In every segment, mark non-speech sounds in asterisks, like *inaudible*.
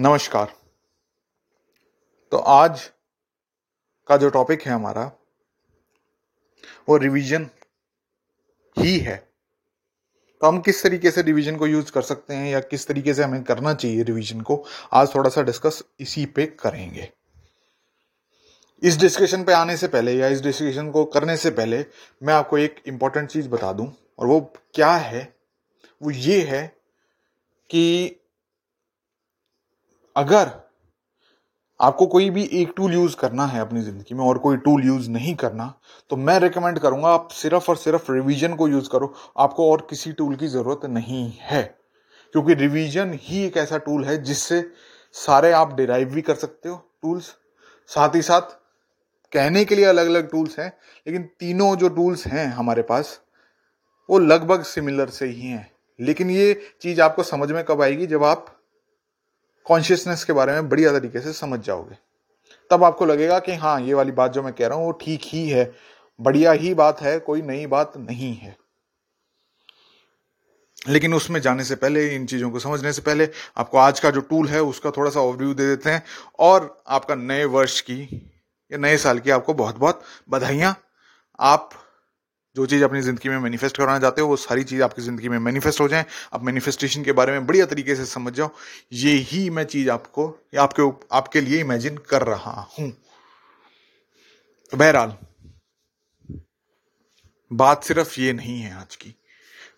नमस्कार। तो आज का जो टॉपिक है हमारा, वो रिवीजन ही है। तो हम किस तरीके से रिवीजन को यूज़ कर सकते हैं या किस तरीके से हमें करना चाहिए रिवीजन को, आज थोड़ा सा डिस्कस इसी पे करेंगे। इस डिस्कशन पे आने से पहले या इस डिस्कशन को करने से पहले मैं आपको एक इंपॉर्टेंट चीज़ बता दूँ, और वो क्या है? वो ये है कि अगर आपको कोई भी एक टूल यूज़ करना है अपनी ज़िंदगी में और कोई टूल यूज़ नहीं करना तो मैं रिकमेंड करूँगा आप सिर्फ़ और सिर्फ़ रिवीजन को यूज़ करो। आपको और किसी टूल की ज़रूरत नहीं है, क्योंकि रिवीजन ही एक ऐसा टूल है जिससे सारे आप डिराइव भी कर सकते हो टूल्स साथ ही साथ कहने के लिए अलग अलग टूल्स हैं, लेकिन तीनों जो टूल्स हैं हमारे पास, वो लगभग सिमिलर से ही हैं। लेकिन ये चीज़ आपको समझ में कब आएगी जब आप कॉन्शियसनेस के बारे में बढ़िया तरीके से समझ जाओगे। तब आपको लगेगा कि हाँ ये वाली बात जो मैं कह रहा हूँ, वो ठीक ही है। बढ़िया ही बात है, कोई नई बात नहीं है। लेकिन उसमें जाने से पहले, इन चीज़ों को समझने से पहले, आपको आज का जो टूल है, उसका थोड़ा सा ओवरव्यू दे देते हैं। और आपका नए वर्ष की, या नए साल की आपको बहुत बहुत बधाइयाँ। आप जो चीज़ अपनी ज़िंदगी में मैनिफेस्ट कराना चाहते हो, वो सारी चीज़ आपकी ज़िंदगी में मैनिफेस्ट हो जाए। आप मैनिफेस्टेशन के बारे में बढ़िया तरीके से समझ जाओ। ये ही मैं चीज़ आपको, आपके आपके लिए इमेजिन कर रहा हूँ। तो बहरहाल, बात सिर्फ़ ये नहीं है आज की।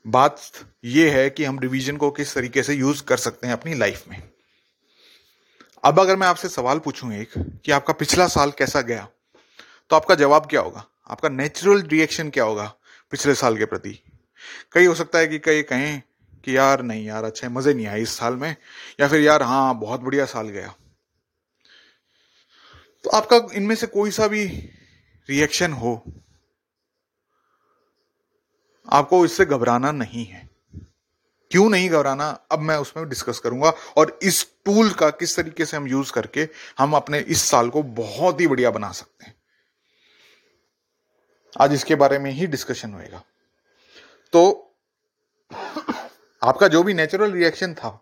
बात ये है कि हम रिवीजन को किस तरीके से यूज़ कर सकते हैं अपनी लाइफ में। अब अगर मैं आपसे सवाल पूछूँ एक कि आपका पिछला साल कैसा गया तो आपका जवाब क्या होगा? आपका नेचुरल रिएक्शन क्या होगा पिछले साल के प्रति? कई हो सकता है कि कई कहें कि यार नहीं यार, अच्छे, मज़े नहीं आए इस साल में, या फिर यार हाँ बहुत बढ़िया साल गया। तो आपका इनमें से कोई सा भी रिएक्शन हो, आपको इससे घबराना नहीं है। क्यों नहीं घबराना? अब मैं उसमें डिस्कस करूँगा, और इस टूल का किस तरीके से हम यूज़ करके हम अपने इस साल को बहुत ही बढ़िया बना सकते हैं। आज इसके बारे में ही डिस्कशन होएगा। तो आपका जो भी नेचुरल रिएक्शन था,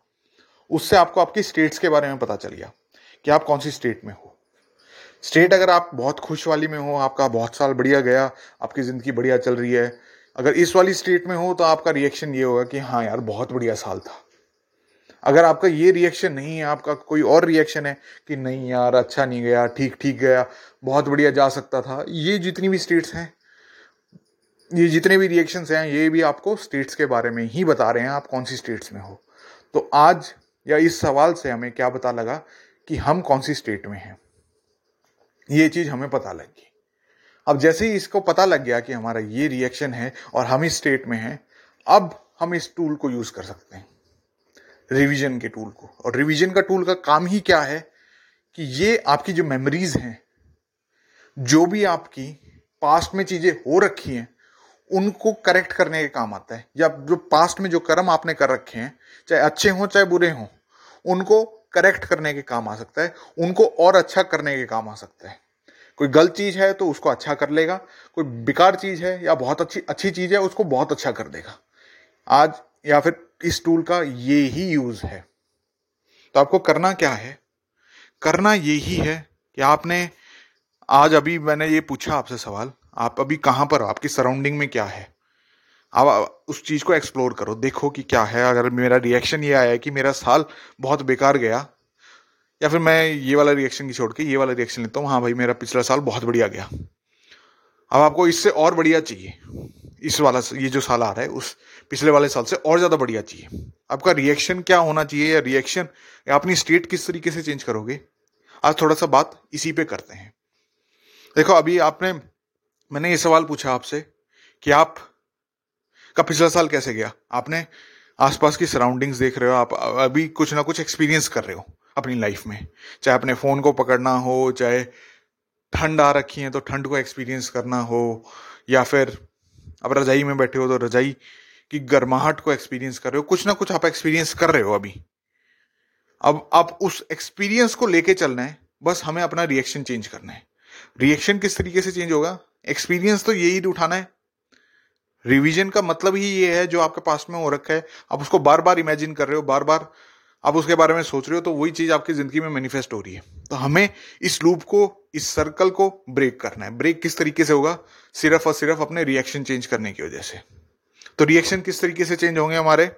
उससे आपको आपकी स्टेट्स के बारे में पता चल गया कि आप कौन सी स्टेट में हो। स्टेट अगर आप बहुत खुश वाली में हो, आपका बहुत साल बढ़िया गया, आपकी ज़िंदगी बढ़िया चल रही है, अगर इस वाली स्टेट में हो तो आपका रिएक्शन ये होगा कि हाँ यार, बहुत बढ़िया साल था। अगर आपका ये रिएक्शन नहीं है, आपका कोई और रिएक्शन है कि नहीं यार अच्छा नहीं गया ठीक ठीक गया, बहुत बढ़िया जा सकता था, ये जितनी भी स्टेट्स हैं ये जितने भी रिएक्शंस हैं, ये भी आपको स्टेट्स के बारे में ही बता रहे हैं, आप कौन सी स्टेट्स में हो। तो आज या इस सवाल से हमें क्या पता लगा कि हम कौन सी स्टेट में हैं। ये चीज़ हमें पता लग गई। अब जैसे ही इसको पता लग गया कि हमारा ये रिएक्शन है और हम इस स्टेट में हैं, अब हम इस टूल को यूज़ कर सकते हैं। रिवीजन के टूल को। और रिवीजन का टूल का काम ही क्या है कि ये आपकी जो मेमोरीज हैं, जो भी आपकी पास्ट में चीज़ें हो रखी हैं उनको करेक्ट करने के काम आता है। या जो पास्ट में जो कर्म आपने कर रखे हैं, चाहे अच्छे हों, चाहे बुरे हों, उनको करेक्ट करने के काम आ सकता है, उनको और अच्छा करने के काम आ सकता है। कोई गलत चीज़ है तो उसको अच्छा कर लेगा, कोई बेकार चीज़ है या बहुत अच्छी अच्छी चीज़ है, उसको बहुत अच्छा कर देगा। आज या फिर इस टूल का ये ही यूज़ है। तो आपको करना क्या है? करना यही है कि आपने आज अभी मैंने ये पूछा आपसे सवाल आप अभी कहाँ पर हो? आपकी सराउंडिंग में क्या है? आप उस चीज़ को एक्सप्लोर करो, देखो कि क्या है। अगर मेरा रिएक्शन ये आया है कि मेरा साल बहुत बेकार गया, या फिर मैं ये वाला रिएक्शन की छोड़ के ये वाला रिएक्शन लेता हूँ हाँ भाई, मेरा पिछला साल बहुत बढ़िया गया। अब आपको इससे और बढ़िया चाहिए, इस वाला ये जो साल आ रहा है, उस पिछले वाले साल से और ज़्यादा बढ़िया चाहिए। आपका रिएक्शन क्या होना चाहिए, या रिएक्शन या अपनी स्टेट किस तरीके से चेंज करोगे? आज थोड़ा सा बात इसी पे करते हैं। देखो, अभी आपने मैंने ये सवाल पूछा आपसे कि आप का पिछला साल कैसे गया? आपने आसपास की सराउंडिंग्स देख रहे हो, आप अभी कुछ ना कुछ एक्सपीरियंस कर रहे हो अपनी लाइफ में। चाहे अपने फ़ोन को पकड़ना हो, चाहे ठंड आ रखी है तो ठंड को एक्सपीरियंस करना हो, या फिर अब रजाई में बैठे हो तो रजाई की गर्माहट को एक्सपीरियंस कर रहे हो, कुछ ना कुछ आप एक्सपीरियंस कर रहे हो अभी। अब आप उस एक्सपीरियंस को लेके चलना है, बस हमें अपना रिएक्शन चेंज करना है। रिएक्शन किस तरीके से चेंज होगा? एक्सपीरियंस तो यही उठाना है। रिवीजन का मतलब ही ये है जो आपके पास में हो रखा है। आप उसको बार बार इमेजिन कर रहे हो बार बार आप उसके बारे में सोच रहे हो तो वही चीज़ आपकी ज़िंदगी में मैनिफेस्ट हो रही है। तो हमें इस लूप को, इस सर्कल को ब्रेक करना है। ब्रेक किस तरीके से होगा? सिर्फ़ और सिर्फ़ अपने रिएक्शन चेंज करने की वजह से। तो रिएक्शन किस तरीके से चेंज होंगे हमारे?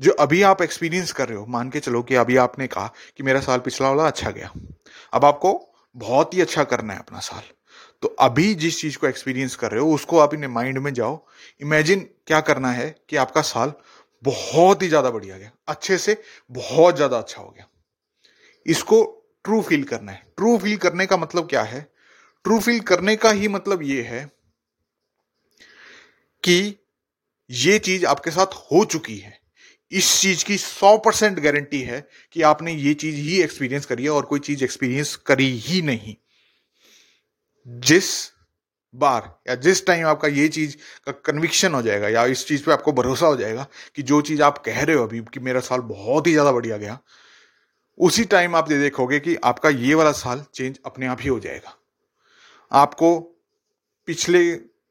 जो अभी आप एक्सपीरियंस कर रहे हो, मान के चलो कि अभी आपने कहा कि मेरा साल पिछला वाला अच्छा गया। अब आपको बहुत ही अच्छा करना है अपना साल। तो अभी जिस चीज़ को एक्सपीरियंस कर रहे हो, उसको आप अपने माइंड में जाओ। इमेजिन क्या करना है कि आपका साल बहुत ही ज़्यादा बढ़िया गया। अच्छे से बहुत ज़्यादा अच्छा हो गया। इसको ट्रू फील करना है। ट्रू फील करने का मतलब क्या है? ट्रू फील करने का ही मतलब ये है कि ये चीज़ आपके साथ हो चुकी है। इस चीज़ की सौ परसेंट गारंटी है कि आपने ये चीज़ ही एक्सपीरियंस करी है और कोई चीज़ एक्सपीरियंस करी ही नहीं। जिस बार या जिस टाइम आपका ये चीज़ का कन्विक्शन हो जाएगा या इस चीज़ पे आपको भरोसा हो जाएगा कि जो चीज़ आप कह रहे हो अभी कि मेरा साल बहुत ही ज़्यादा बढ़िया गया, उसी टाइम आप ये देखोगे कि आपका ये वाला साल चेंज अपने आप ही हो जाएगा। आपको पिछले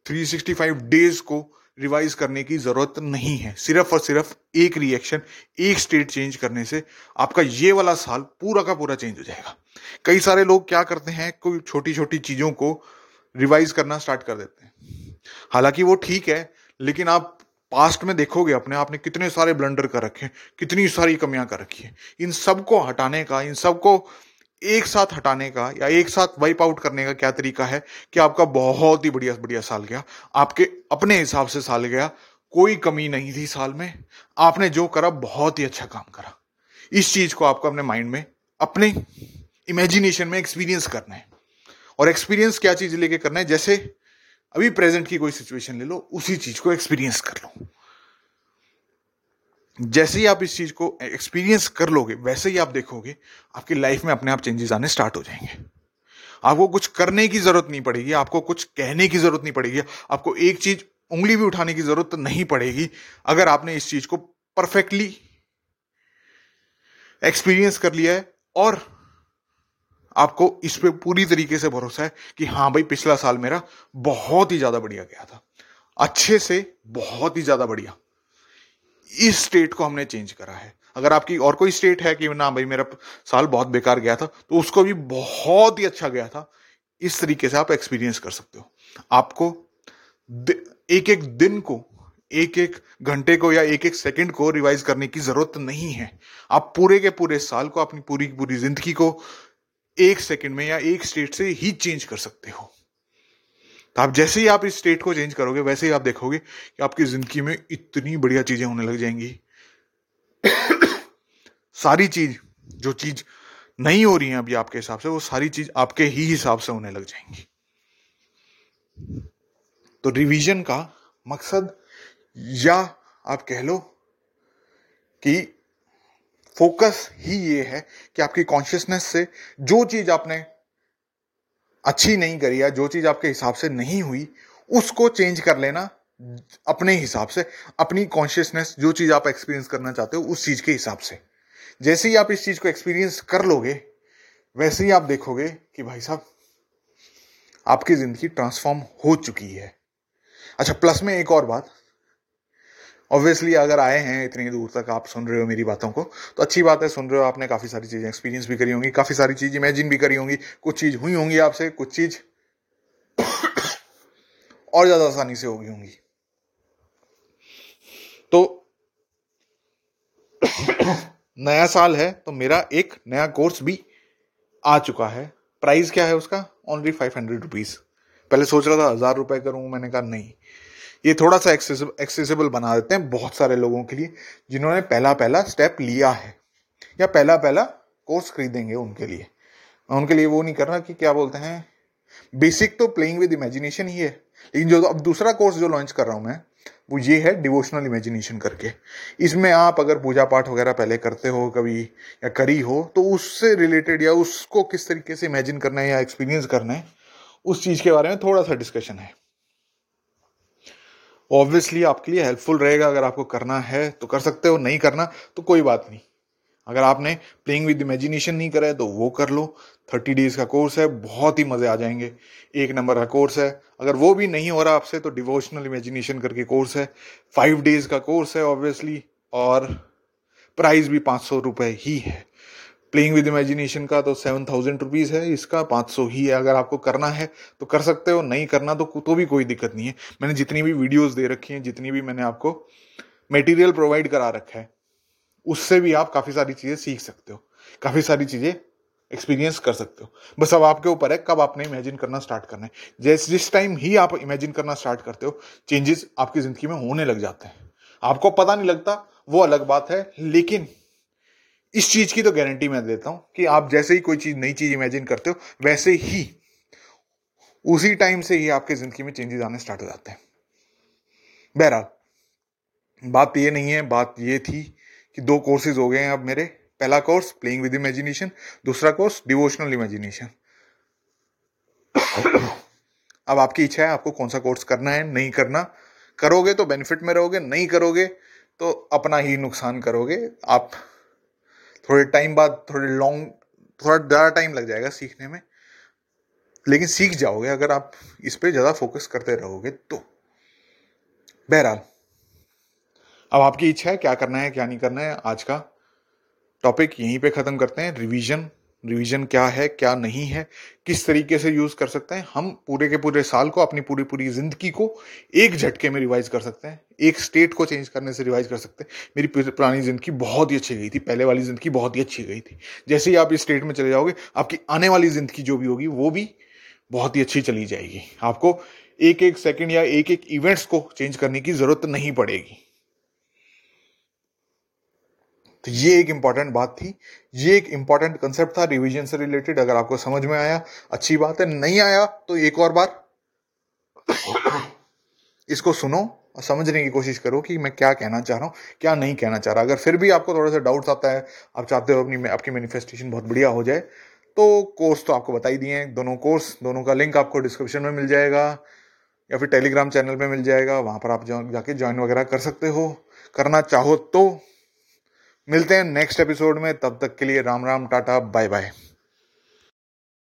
365 डेज़ को रिवाइज करने की ज़रूरत नहीं है। सिर्फ़ और सिर्फ़ एक रिएक्शन एक स्टेट चेंज करने से आपका ये वाला साल पूरा का पूरा चेंज हो जाएगा। कई सारे लोग क्या करते हैं, कोई छोटी छोटी चीज़ों को रिवाइज करना स्टार्ट कर देते हैं। हालाँकि वो ठीक है, लेकिन आप पास्ट में देखोगे अपने, आपने कितने सारे ब्लंडर कर रखे हैं, कितनी सारी कमियाँ कर रखी है। इन सबको हटाने का, इन सबको एक साथ हटाने का या एक साथ वाइप आउट करने का क्या तरीका है कि आपका बहुत ही बढ़िया बढ़िया साल गया। आपके अपने हिसाब से साल गया, कोई कमी नहीं थी साल में। आपने जो करा, बहुत ही अच्छा काम करा। इस चीज़ को आपको अपने माइंड में, अपने इमेजिनेशन में एक्सपीरियंस करना है। और एक्सपीरियंस क्या चीज़ लेके करना है? जैसे अभी प्रेजेंट की कोई सिचुएशन ले लो, उसी चीज़ को एक्सपीरियंस कर लो। जैसे ही आप इस चीज़ को एक्सपीरियंस कर लोगे, वैसे ही आप देखोगे, आपकी लाइफ में अपने आप चेंजेस आने स्टार्ट हो जाएँगे। आपको कुछ करने की ज़रूरत नहीं पड़ेगी, आपको कुछ कहने की ज़रूरत नहीं पड़ेगी, आपको एक चीज़ उंगली भी उठाने की ज़रूरत नहीं पड़ेगी, अगर आपने इस चीज़ को परफेक्टली एक्सपीरियंस कर लिया है और आपको इस पर पूरी तरीके से भरोसा है कि हाँ भाई, पिछला साल मेरा बहुत ही ज़्यादा बढ़िया गया था। अच्छे से बहुत ही ज़्यादा बढ़िया। इस स्टेट को हमने चेंज करा है। अगर आपकी और कोई स्टेट है कि ना भाई मेरा साल बहुत बेकार गया था तो उसको भी बहुत ही अच्छा गया था। इस तरीके से आप एक्सपीरियंस कर सकते हो। आपको एक एक दिन को एक एक घंटे को या एक एक सेकंड को रिवाइज करने की ज़रूरत नहीं है। आप पूरे के पूरे साल को अपनी पूरी पूरी ज़िंदगी को एक सेकंड में या एक स्टेट से ही चेंज कर सकते हो। तो आप जैसे ही आप इस स्टेट को चेंज करोगे, वैसे ही आप देखोगे कि आपकी ज़िंदगी में इतनी बढ़िया चीज़ें होने लग जाएँगी। *coughs* सारी चीज़, जो चीज़ नहीं हो रही है अभी आपके हिसाब से, वो सारी चीज़ आपके ही हिसाब से होने लग जाएँगी। तो रिवीजन का मकसद, या आप कह लो कि फोकस ही ये है कि आपकी कॉन्शियसनेस से जो चीज़ आपने अच्छी नहीं करी या जो चीज़ आपके हिसाब से नहीं हुई, उसको चेंज कर लेना अपने हिसाब से, अपनी कॉन्शियसनेस जो चीज़ आप एक्सपीरियंस करना चाहते हो उस चीज़ के हिसाब से। जैसे ही आप इस चीज़ को एक्सपीरियंस कर लोगे, वैसे ही आप देखोगे कि भाई साहब, आपकी ज़िंदगी ट्रांसफॉर्म हो चुकी है। अच्छा प्लस में एक और बात ऑब्वियसली अगर आए हैं इतनी दूर तक आप सुन रहे हो मेरी बातों को तो अच्छी बात है, सुन रहे हो आपने काफ़ी सारी चीज़ें एक्सपीरियंस भी करी होंगी, काफ़ी सारी चीज़ इमेजिन भी करी होंगी, कुछ चीज़ हुई होंगी आपसे, कुछ चीज़ *coughs* और ज़्यादा आसानी से होगी होंगी। तो *coughs* नया साल है तो मेरा एक नया कोर्स भी आ चुका है। प्राइस क्या है उसका? ओनली फाइव हंड्रेड रुपीज़ पहले सोच रहा था हज़ार रुपए करूँ, मैंने कहा नहीं। ये थोड़ा सा एक्सेसिबल बना देते हैं बहुत सारे लोगों के लिए, जिन्होंने पहला पहला स्टेप लिया है, या पहला पहला कोर्स खरीदेंगे उनके लिए। उनके लिए वो नहीं करना कि क्या बोलते हैं बेसिक तो प्लेइंग विद इमेजिनेशन ही है, लेकिन जो अब दूसरा कोर्स जो लॉन्च कर रहा हूँ मैं, वो ये है डिवोशनल इमेजिनेशन करके। इसमें आप अगर पूजा पाठ वगैरह पहले करते हो कभी, या करी हो तो उससे रिलेटेड या उसको किस तरीके से इमेजिन करना है या एक्सपीरियंस करना है, उस चीज़ के बारे में थोड़ा सा डिस्कशन है। ऑब्वियसली आपके लिए हेल्पफुल रहेगा, अगर आपको करना है तो कर सकते हो, नहीं करना तो कोई बात नहीं। अगर आपने प्लेइंग विद इमेजिनेशन नहीं करा है तो वो कर लो। थर्टी डेज़ का कोर्स है, बहुत ही मज़े आ जाएँगे। एक नंबर का कोर्स है। अगर वो भी नहीं हो रहा आपसे तो डिवोशनल इमेजिनेशन करके कोर्स है। फाइव डेज़ का कोर्स है ऑब्वियसली और प्राइस भी पाँच सौ रुपये ही है। प्लेइंग विद इमेजिनेशन का तो सेवन थाउज़ेंड रुपीज़ है, इसका पाँच सौ ही है, अगर आपको करना है तो कर सकते हो, नहीं करना तो तो भी कोई दिक्कत नहीं है। मैंने जितनी भी वीडियोस दे रखी हैं, जितनी भी मैंने आपको मटेरियल प्रोवाइड करा रखा है, उससे भी आप काफ़ी सारी चीज़ें सीख सकते हो, काफ़ी सारी चीज़ें एक्सपीरियंस कर सकते हो। बस अब आपके ऊपर है, कब आपने इमेजिन करना स्टार्ट करना है। जैसे, जिस टाइम ही आप इमेजिन करना स्टार्ट करते हो चेंजेस आपकी ज़िंदगी में होने लग जाते हैं। आपको पता नहीं लगता, वो अलग बात है, लेकिन इस चीज़ की तो गारंटी मैं देता हूँ कि आप जैसे ही कोई चीज़ नई चीज़ इमेजिन करते हो, वैसे ही उसी टाइम से ही आपके ज़िंदगी में चेंजेस आने स्टार्ट हो जाते हैं। बहरहाल, बात ये नहीं है, बात ये थी कि दो कोर्सेज हो गए हैं अब मेरे। पहला कोर्स प्लेइंग विद इमेजिनेशन दूसरा कोर्स डिवोशनल इमेजिनेशन अब आपकी इच्छा है, आपको कौन सा कोर्स करना है, नहीं करना, करोगे तो बेनिफिट में रहोगे, नहीं करोगे तो अपना ही नुकसान करोगे। आप थोड़े टाइम बाद, थोड़े लॉन्ग थोड़ा ज़्यादा टाइम लग जाएगा सीखने में। लेकिन सीख जाओगे अगर आप इस पर ज़्यादा फोकस करते रहोगे तो। बहरहाल। अब आपकी इच्छा है क्या करना है, क्या नहीं करना है, आज का टॉपिक यहीं पे ख़त्म करते हैं। रिवीजन रिवीजन क्या है, क्या नहीं है, किस तरीके से यूज़ कर सकते हैं, हम पूरे के पूरे साल को अपनी पूरी पूरी ज़िंदगी को एक झटके में रिवाइज कर सकते हैं, एक स्टेट को चेंज करने से रिवाइज कर सकते हैं। मेरी पुरानी ज़िंदगी बहुत ही अच्छी गई थी, पहले वाली ज़िंदगी बहुत ही अच्छी गई थी। जैसे ही आप इस स्टेट में चले जाओगे, आपकी आने वाली ज़िंदगी जो भी होगी, वो भी बहुत ही अच्छी चली जाएगी। आपको एक एक सेकंड या एक एक इवेंट्स को चेंज करने की ज़रूरत नहीं पड़ेगी। तो ये एक इंपॉर्टेंट बात थी। ये एक इंपॉर्टेंट कंसेप्ट था रिविजन से रिलेटेड अगर आपको समझ में आया। अच्छी बात है, नहीं आया तो एक और बार इसको सुनो और समझने की कोशिश करो कि मैं क्या कहना चाह रहा हूँ, क्या नहीं कहना चाह रहा। अगर फिर भी आपको थोड़ा सा डाउट्स आता है, आप चाहते हो अपनी, आपकी मैनिफेस्टेशन बहुत बढ़िया हो जाए तो कोर्स तो आपको बता ही दिए हैं। दोनों कोर्स दोनों का लिंक आपको डिस्क्रिप्शन में मिल जाएगा, या फिर टेलीग्राम चैनल पे मिल जाएगा। वहाँ पर आप जाके ज्वाइन वगैरह कर सकते हो। करना चाहो तो मिलते हैं नेक्स्ट एपिसोड में तब तक के लिए Ram Ram tata bye bye